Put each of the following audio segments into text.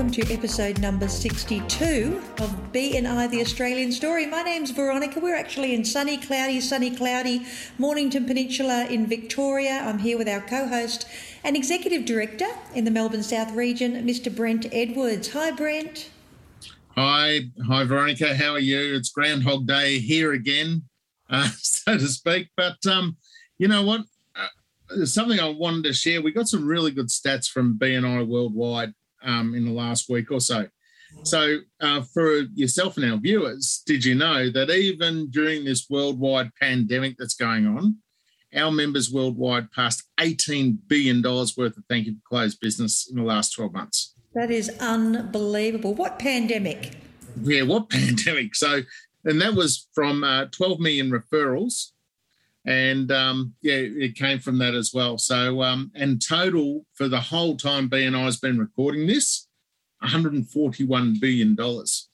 Welcome to episode number 62 of BNI the Australian Story. My name's Veronica. We're actually in sunny, cloudy, sunny, cloudy Mornington Peninsula in Victoria. I'm here with our co host and executive director in the Melbourne South region, Mr. Brent Edwards. Hi, Brent. Hi, hi, Veronica. How are you? It's Groundhog Day here again, uh, so to speak. But um, you know what? there's something I wanted to share. We got some really good stats from BNI worldwide um, in the last week or so. So, uh, for yourself and our viewers, did you know that even during this worldwide pandemic that's going on, our members worldwide passed $18 billion worth of thank you for closed business in the last 12 months? That is unbelievable. What pandemic? Yeah, what pandemic? So, and that was from uh, 12 million referrals and um, yeah, it came from that as well. So, um, and total for the whole time BNI has been recording this, 141 billion dollars.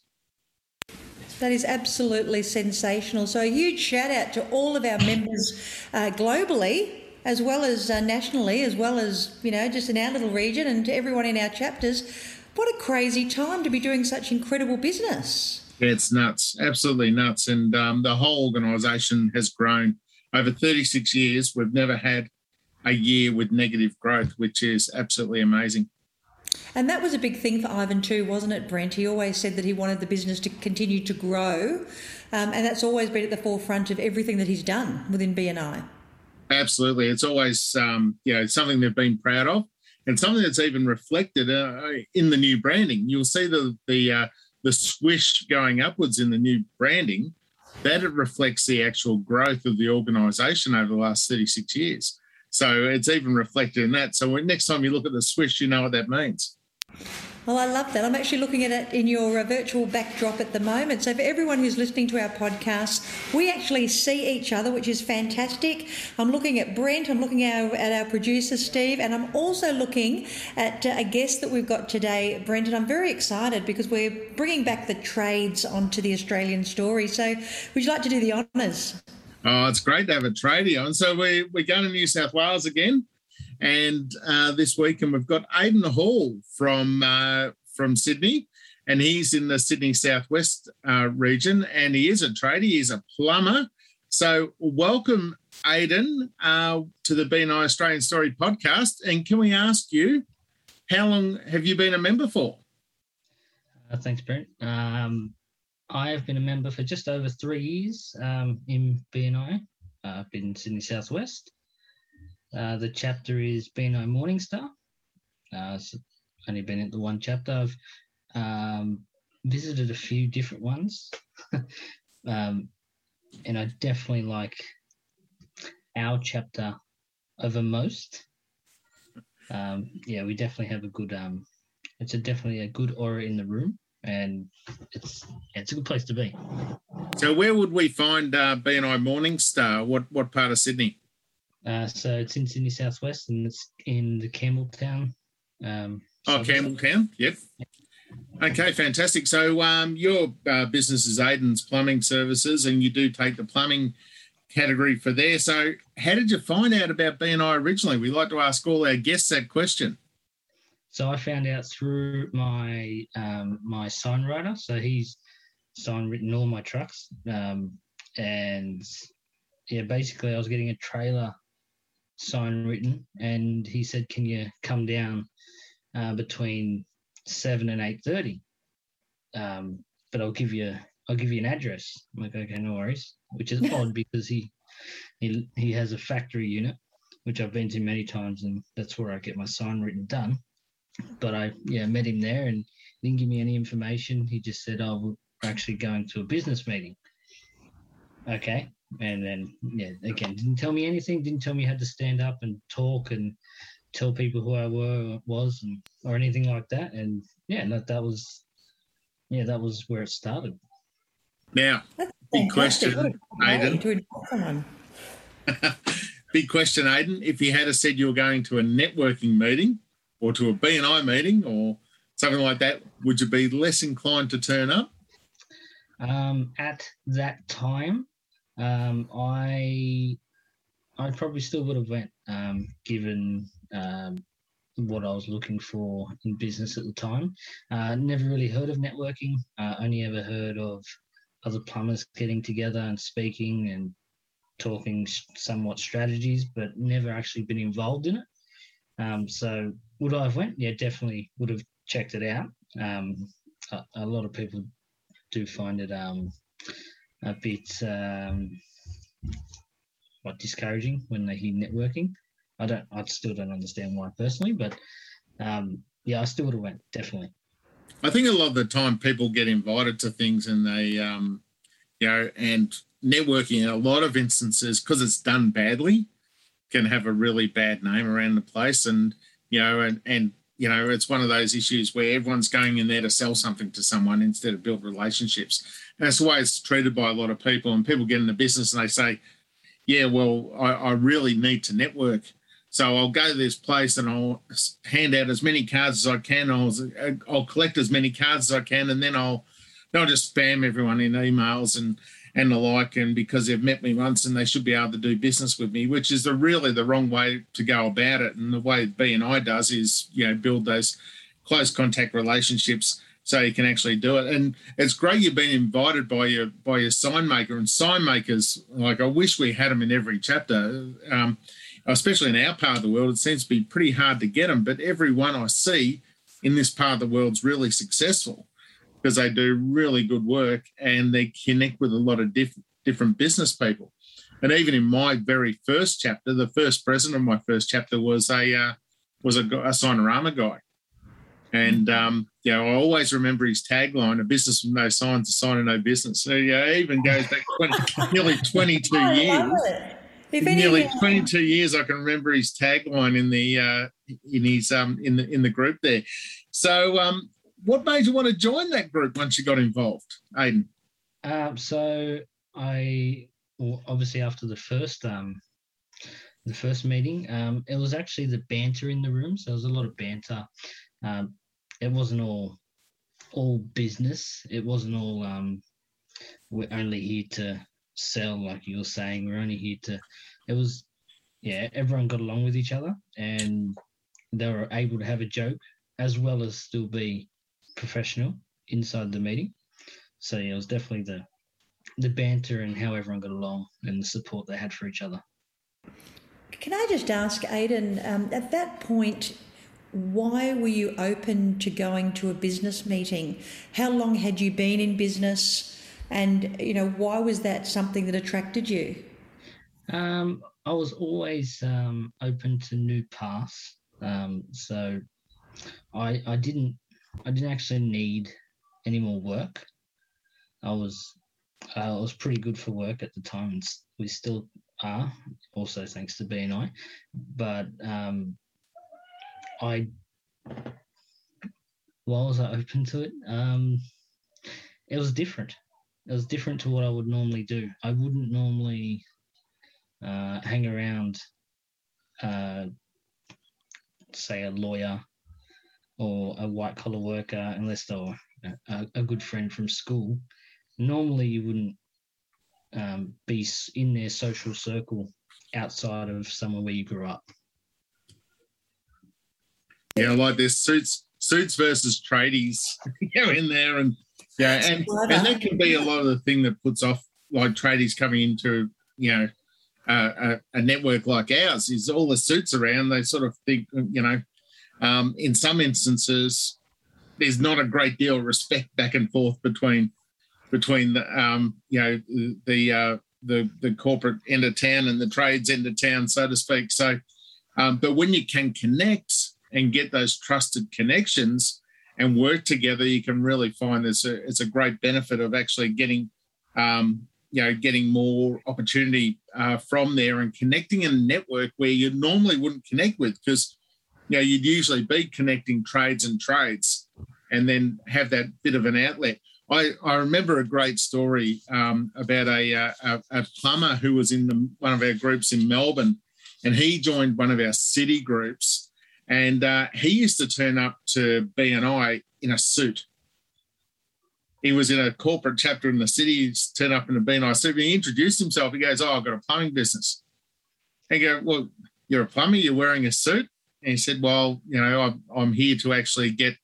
That is absolutely sensational. So, a huge shout out to all of our members uh, globally, as well as uh, nationally, as well as you know, just in our little region, and to everyone in our chapters. What a crazy time to be doing such incredible business. Yeah, it's nuts, absolutely nuts, and um, the whole organisation has grown over 36 years, we've never had a year with negative growth, which is absolutely amazing. And that was a big thing for Ivan too, wasn't it, Brent? He always said that he wanted the business to continue to grow, um, and that's always been at the forefront of everything that he's done within BNI. Absolutely, it's always um, you know something they've been proud of, and something that's even reflected uh, in the new branding. You'll see the the uh, the swish going upwards in the new branding that it reflects the actual growth of the organisation over the last 36 years. So it's even reflected in that. So when, next time you look at the swish, you know what that means. Well, I love that. I'm actually looking at it in your uh, virtual backdrop at the moment. So, for everyone who's listening to our podcast, we actually see each other, which is fantastic. I'm looking at Brent, I'm looking at our, at our producer, Steve, and I'm also looking at uh, a guest that we've got today, Brent. And I'm very excited because we're bringing back the trades onto the Australian story. So, would you like to do the honours? Oh, it's great to have a tradie on. So, we, we're going to New South Wales again and uh, this week, and we've got Aidan Hall from uh, from Sydney, and he's in the Sydney Southwest uh, region, and he is a trader, He's a plumber. So, welcome, Aidan, uh, to the BNI Australian Story podcast. And can we ask you, how long have you been a member for? Uh, thanks, Brent. Um, I have been a member for just over three years um, in BNI. Uh, I've been Sydney Southwest. Uh, the chapter is BNI Morningstar. Uh, so only been at the one chapter. I've um, visited a few different ones, um, and I definitely like our chapter over most. Um, yeah, we definitely have a good. Um, it's a definitely a good aura in the room, and it's it's a good place to be. So, where would we find uh, BNI Morningstar? What what part of Sydney? Uh, so it's in Sydney Southwest, and it's in the Campbelltown. Um, oh, Campbelltown. Yep. Okay, fantastic. So um, your uh, business is Aidan's Plumbing Services, and you do take the plumbing category for there. So, how did you find out about BNI originally? We like to ask all our guests that question. So I found out through my um, my sign writer. So he's sign written all my trucks, um, and yeah, basically I was getting a trailer sign written, and he said, "Can you come down uh, between seven and eight thirty? Um, but I'll give you I'll give you an address." I'm like, "Okay, no worries." Which is odd because he he he has a factory unit, which I've been to many times, and that's where I get my sign written done. But I yeah met him there and didn't give me any information. He just said, "Oh, we're actually going to a business meeting." Okay, and then yeah again didn't tell me anything didn't tell me how to stand up and talk and tell people who I were was and, or anything like that. And yeah, that that was yeah, that was where it started. Now, big question, Aidan. big question, Aidan. If you had said you were going to a networking meeting or to a BNI meeting or something like that, would you be less inclined to turn up? Um, at that time, um, I I probably still would have went, um, given um, what I was looking for in business at the time. Uh, never really heard of networking. Uh, only ever heard of other plumbers getting together and speaking and talking somewhat strategies, but never actually been involved in it. Um, so would I have went? Yeah, definitely would have checked it out. Um, a, a, lot of people do find it um, a bit um, what discouraging when they hear networking. I don't. I still don't understand why personally, but um, yeah, I still would have went definitely. I think a lot of the time people get invited to things and they, um, you know, and networking in a lot of instances because it's done badly can have a really bad name around the place, and you know, and and you know, it's one of those issues where everyone's going in there to sell something to someone instead of build relationships. That's the way it's treated by a lot of people. And people get in the business and they say, yeah, well, I, I really need to network. So I'll go to this place and I'll hand out as many cards as I can. I'll, I'll collect as many cards as I can, and then I'll I'll just spam everyone in emails and and the like. And because they've met me once and they should be able to do business with me, which is the really the wrong way to go about it. And the way BNI does is you know build those close contact relationships so you can actually do it. And it's great you've been invited by your by your sign maker and sign makers. Like I wish we had them in every chapter. Um, especially in our part of the world, it seems to be pretty hard to get them. But everyone I see in this part of the world's really successful because they do really good work and they connect with a lot of diff- different business people. And even in my very first chapter, the first president of my first chapter was a uh, was a, a Signarama guy, and um, you know I always remember his tagline: "A business with no signs, a sign of no business." So yeah, even goes back 20, nearly twenty two years. If nearly 22 years, I can remember his tagline in the uh, in his um in the in the group there. So, um, what made you want to join that group once you got involved, Aidan? Um, so I well, obviously after the first um the first meeting, um, it was actually the banter in the room. So there was a lot of banter. Um, it wasn't all all business. It wasn't all um, we're only here to sell like you were saying. We're only here to it was yeah everyone got along with each other and they were able to have a joke as well as still be professional inside the meeting. So yeah it was definitely the the banter and how everyone got along and the support they had for each other. Can i just ask aidan um, at that point why were you open to going to a business meeting how long had you been in business and, you know, why was that something that attracted you? Um, I was always um, open to new paths. Um, so I, I didn't I didn't actually need any more work. I was uh, I was pretty good for work at the time, and we still are. Also, thanks to BNI. But um, I, why was I open to it? Um, it was different it was different to what I would normally do. I wouldn't normally uh, hang around, uh, say, a lawyer or a white collar worker unless they were a, a, good friend from school. Normally, you wouldn't um, be in their social circle outside of somewhere where you grew up. Yeah, like this suits suits versus tradies. Go in there and yeah, and, and that can be a lot of the thing that puts off like tradies coming into you know uh, a, a, network like ours is all the suits around. They sort of think you know, um, in some instances, there's not a great deal of respect back and forth between between the um, you know the uh, the the corporate end of town and the trades end of town, so to speak. So, um, but when you can connect and get those trusted connections, and work together, you can really find it's a it's a great benefit of actually getting um, you know getting more opportunity uh, from there and connecting in a network where you normally wouldn't connect with because you know, you'd usually be connecting trades and trades and then have that bit of an outlet. I, I remember a great story um, about a, uh, a, a, plumber who was in the, one of our groups in Melbourne, and he joined one of our city groups, and uh, he used to turn up to BNI in a suit. He was in a corporate chapter in the city. Turned up in a BNI suit. He introduced himself. He goes, "Oh, I've got a plumbing business." And go, "Well, you're a plumber. You're wearing a suit." And he said, "Well, you know, I'm, I'm here to actually get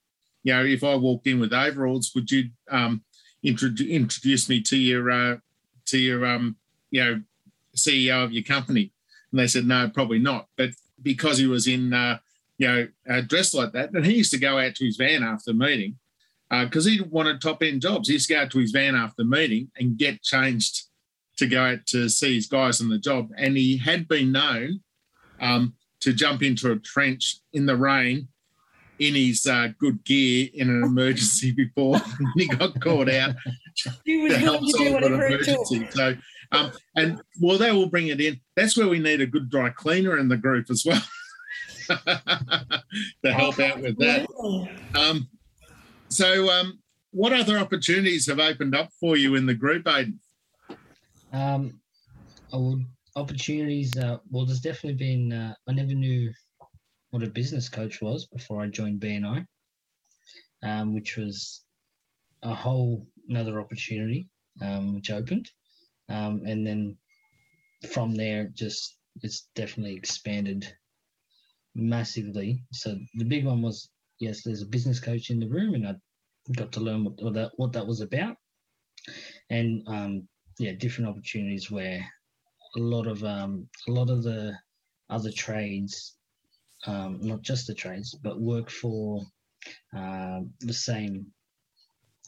you know, if I walked in with overalls, would you um, introduce introduce me to your uh, to your um, you know CEO of your company? And they said no, probably not. But because he was in uh, you know uh, dressed like that, and he used to go out to his van after the meeting because uh, he wanted top end jobs. He used to go out to his van after the meeting and get changed to go out to see his guys on the job. And he had been known um, to jump into a trench in the rain in his uh, good gear in an emergency before he got caught out he was to help to solve an emergency. So, um, and well, they will bring it in. That's where we need a good dry cleaner in the group as well to help out with that. Um, so, um, what other opportunities have opened up for you in the group, Aidan? Um, opportunities. Uh, well, there's definitely been. Uh, I never knew what a business coach was before I joined BNI, um, which was a whole another opportunity um, which opened, um, and then from there, just it's definitely expanded massively. So the big one was yes, there's a business coach in the room, and I got to learn what, what that what that was about, and um, yeah, different opportunities where a lot of um, a lot of the other trades um, not just the trades, but work for uh, the same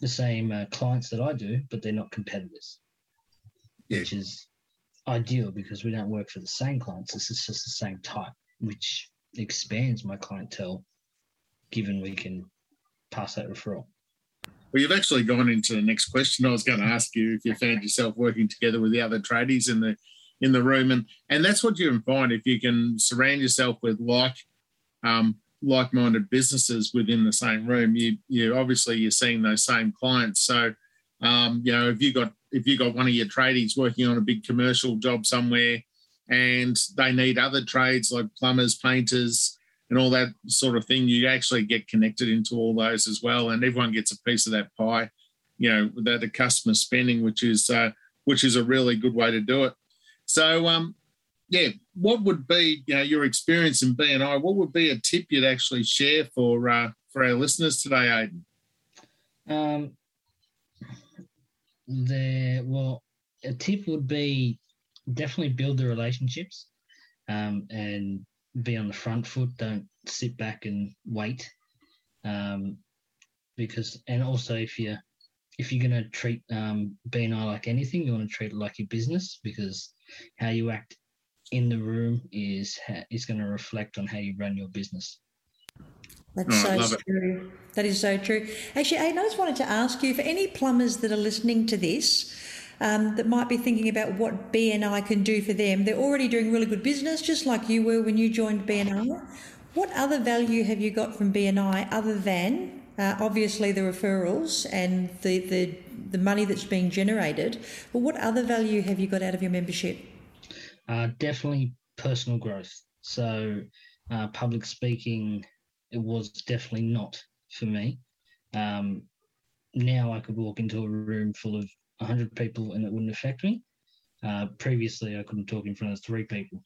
the same uh, clients that I do, but they're not competitors, yeah. which is ideal because we don't work for the same clients. It's just the same type, which expands my clientele, given we can pass that referral. Well, you've actually gone into the next question. I was going to ask you if you found yourself working together with the other tradies in the in the room. And and that's what you can find if you can surround yourself with like um, like-minded businesses within the same room. You you obviously you're seeing those same clients. So um, you know if you got if you got one of your tradies working on a big commercial job somewhere and they need other trades like plumbers, painters, and all that sort of thing, you actually get connected into all those as well, and everyone gets a piece of that pie. You know that the customer spending, which is uh, which is a really good way to do it. So, um, yeah, what would be you know, your experience in BNI? What would be a tip you'd actually share for uh, for our listeners today, Aidan? Um, the well, a tip would be definitely build the relationships um, and be on the front foot. Don't sit back and wait. Um, because and also if you if you're going to treat um, BNI like anything, you want to treat it like your business because how you act in the room is is going to reflect on how you run your business. That's oh, so true. It. That is so true. Actually, Aidan, I just wanted to ask you for any plumbers that are listening to this um, that might be thinking about what BNI can do for them. They're already doing really good business, just like you were when you joined BNI. What other value have you got from BNI other than uh, obviously the referrals and the, the the money that's being generated? But what other value have you got out of your membership? Uh, definitely personal growth. So, uh, public speaking, it was definitely not for me. Um, now I could walk into a room full of 100 people and it wouldn't affect me. Uh, previously, I couldn't talk in front of three people.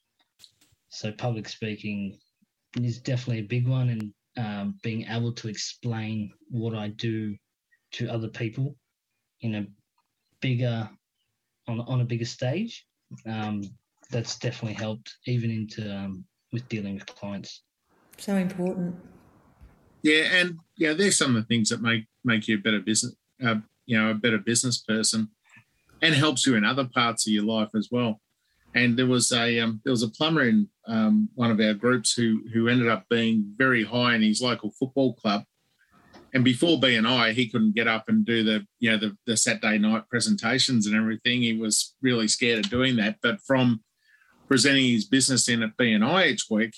So, public speaking is definitely a big one, and um, being able to explain what I do to other people in a bigger on on a bigger stage um, that's definitely helped even into um, with dealing with clients. So important. Yeah, and yeah, there's some of the things that make make you a better business, uh, you know, a better business person, and helps you in other parts of your life as well. And there was a um, there was a plumber in um, one of our groups who who ended up being very high in his local football club. And before BNI, he couldn't get up and do the you know the, the Saturday night presentations and everything. He was really scared of doing that. But from presenting his business in at BNI each week,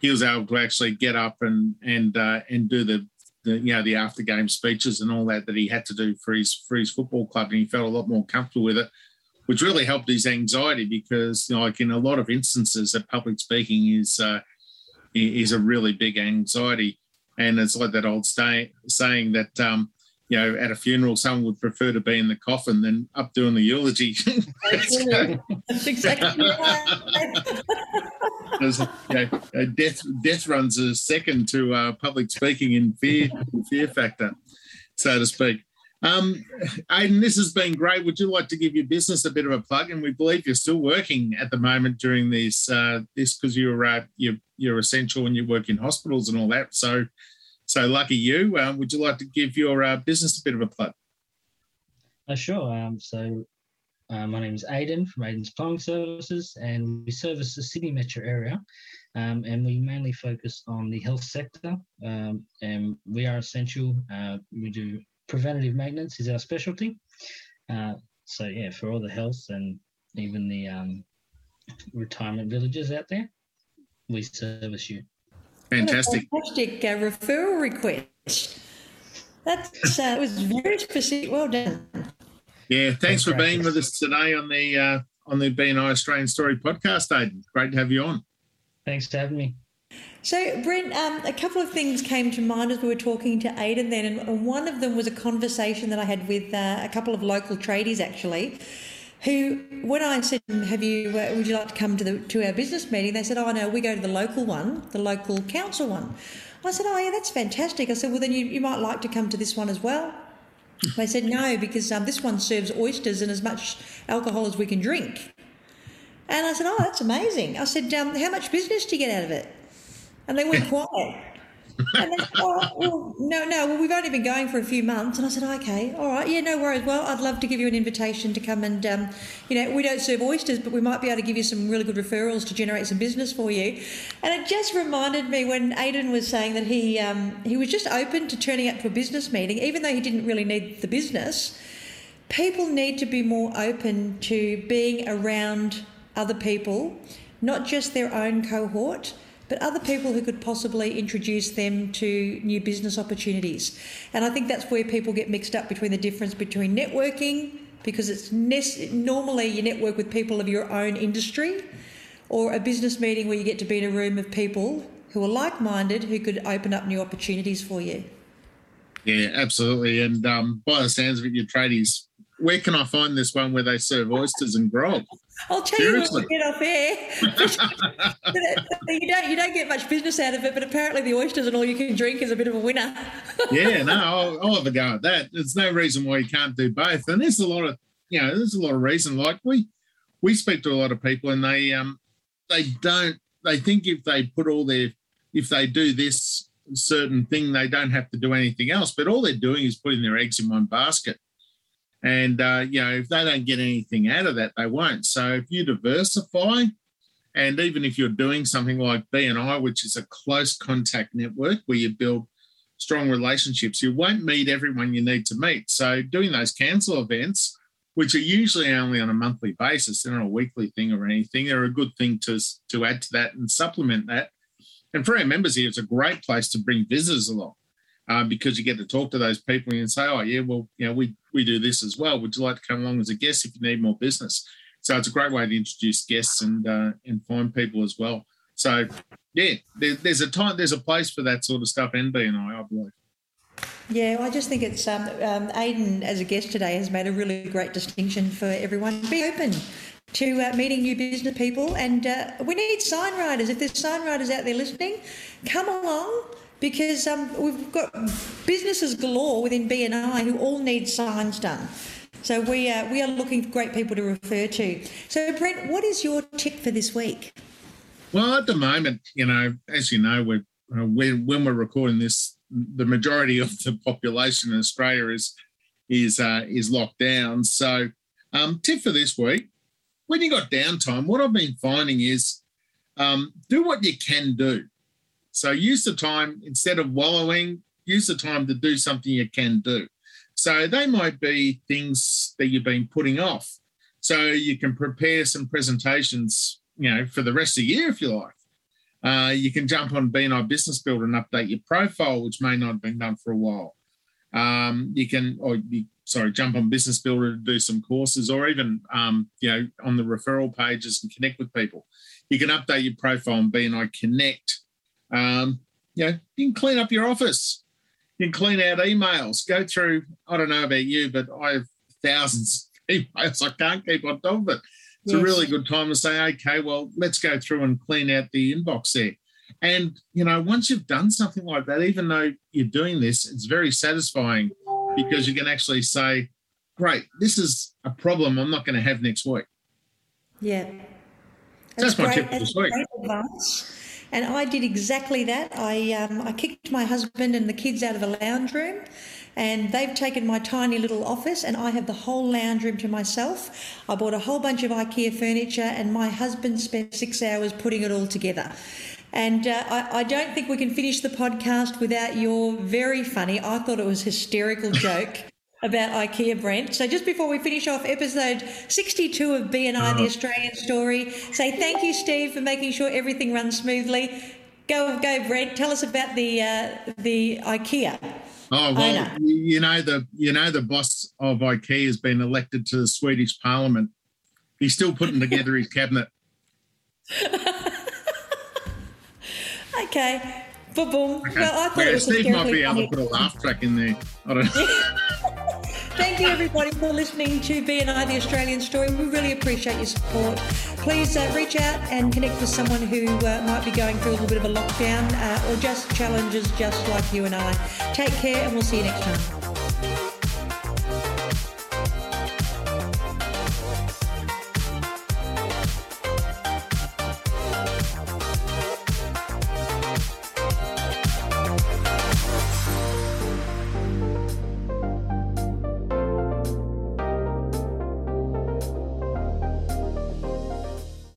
he was able to actually get up and and uh, and do the, the you know the after game speeches and all that that he had to do for his for his football club, and he felt a lot more comfortable with it, which really helped his anxiety because you know, like in a lot of instances, that public speaking is uh, is a really big anxiety, and it's like that old stay, saying that. Um, you know, at a funeral, someone would prefer to be in the coffin than up doing the eulogy. That's exactly right. you know, death death runs a second to uh, public speaking in fear fear factor, so to speak. Um, Aidan, this has been great. Would you like to give your business a bit of a plug? And we believe you're still working at the moment during this uh, this because you're, uh, you're you're essential and you work in hospitals and all that. So so lucky you. Um, would you like to give your uh, business a bit of a plug? Uh, sure. Um, so uh, my name is Aidan from Aidan's Plumbing Services, and we service the Sydney metro area. Um, and we mainly focus on the health sector. Um, and we are essential. Uh, we do preventative maintenance is our specialty. Uh, so yeah, for all the health and even the um, retirement villages out there, we service you. Fantastic. Fantastic uh, referral request. That's uh, was very specific. Well done. Yeah, thanks for being with us today on the uh, on the BNI Australian Story podcast, Aidan. Great to have you on. Thanks for having me. So, Brent, um, a couple of things came to mind as we were talking to Aidan then, and one of them was a conversation that I had with uh, a couple of local tradies actually who, when I said, "Have you? Uh, would you like to come to the to our business meeting?" They said, "Oh no, we go to the local one, the local council one." I said, "Oh yeah, that's fantastic." I said, "Well then you, you might like to come to this one as well." They said no because um, this one serves oysters and as much alcohol as we can drink. And I said, "Oh, that's amazing." I said, um, "How much business do you get out of it?" And they went quiet and they oh, well, no, no, well, we've only been going for a few months. And I said, okay, all right, yeah, no worries. Well, I'd love to give you an invitation to come and, um, you know, we don't serve oysters, but we might be able to give you some really good referrals to generate some business for you. And it just reminded me when Aidan was saying that he, um, he was just open to turning up to a business meeting, even though he didn't really need the business. People need to be more open to being around other people, not just their own cohort but other people who could possibly introduce them to new business opportunities. And I think that's where people get mixed up between the difference between networking, because it's normally you network with people of your own industry, or a business meeting where you get to be in a room of people who are like minded who could open up new opportunities for you. Yeah, absolutely. And um, by the sounds of it, your tradies, where can I find this one where they serve oysters and grog? I'll tell Seriously? you what we get off air. you don't you don't get much business out of it, but apparently the oysters and all you can drink is a bit of a winner. yeah, no, I'll, I'll have a go at that. There's no reason why you can't do both, and there's a lot of you know there's a lot of reason. Like we we speak to a lot of people, and they um they don't they think if they put all their if they do this certain thing, they don't have to do anything else. But all they're doing is putting their eggs in one basket. And, uh, you know, if they don't get anything out of that, they won't. So if you diversify, and even if you're doing something like BNI, which is a close contact network where you build strong relationships, you won't meet everyone you need to meet. So doing those council events, which are usually only on a monthly basis, they're not a weekly thing or anything, they're a good thing to, to add to that and supplement that. And for our members here, it's a great place to bring visitors along um, because you get to talk to those people and say, oh, yeah, well, you know, we, we do this as well. Would you like to come along as a guest if you need more business? So it's a great way to introduce guests and uh, and find people as well. So yeah, there, there's a time, there's a place for that sort of stuff and BNI, I I believe. Yeah, I just think it's um, um, Aidan as a guest today has made a really great distinction for everyone. Be open to uh, meeting new business people, and uh, we need sign riders. If there's sign riders out there listening, come along because um, we've got businesses galore within BNI who all need signs done. So we are, we are looking for great people to refer to. So Brent, what is your tip for this week? Well, at the moment, you know, as you know, we're, uh, when, when we're recording this, the majority of the population in Australia is is uh, is locked down. So, um, tip for this week: when you got downtime, what I've been finding is um, do what you can do. So use the time instead of wallowing, use the time to do something you can do. So they might be things that you've been putting off. So you can prepare some presentations, you know, for the rest of the year if you like. Uh, you can jump on BNI Business Builder and update your profile, which may not have been done for a while. Um, you can, or you, sorry, jump on Business Builder to do some courses, or even um, you know on the referral pages and connect with people. You can update your profile on BNI Connect. Um, you know, you can clean up your office. You can clean out emails. Go through. I don't know about you, but I have thousands of emails. I can't keep on top of it. It's yes. a really good time to say, okay, well, let's go through and clean out the inbox there. And, you know, once you've done something like that, even though you're doing this, it's very satisfying because you can actually say, great, this is a problem I'm not going to have next week. Yeah. That's, That's my tip for this week. Advice. And I did exactly that. I, um, I kicked my husband and the kids out of the lounge room and they've taken my tiny little office and I have the whole lounge room to myself. I bought a whole bunch of IKEA furniture and my husband spent six hours putting it all together. And uh, I, I, don't think we can finish the podcast without your very funny, I thought it was hysterical joke about IKEA, Brent. So just before we finish off episode 62 of BNI, uh-huh. the Australian story, say thank you, Steve, for making sure everything runs smoothly. Go, go, Brent. Tell us about the uh, the IKEA. Oh well, you know the you know the boss of IKEA has been elected to the Swedish Parliament. He's still putting together his cabinet. okay. Boom, boom. Okay. Well, I thought it was Steve might be able to put a laugh track in there. I don't know. Thank you, everybody, for listening to BNI, the Australian story. We really appreciate your support. Please uh, reach out and connect with someone who uh, might be going through a little bit of a lockdown uh, or just challenges just like you and I. Take care, and we'll see you next time.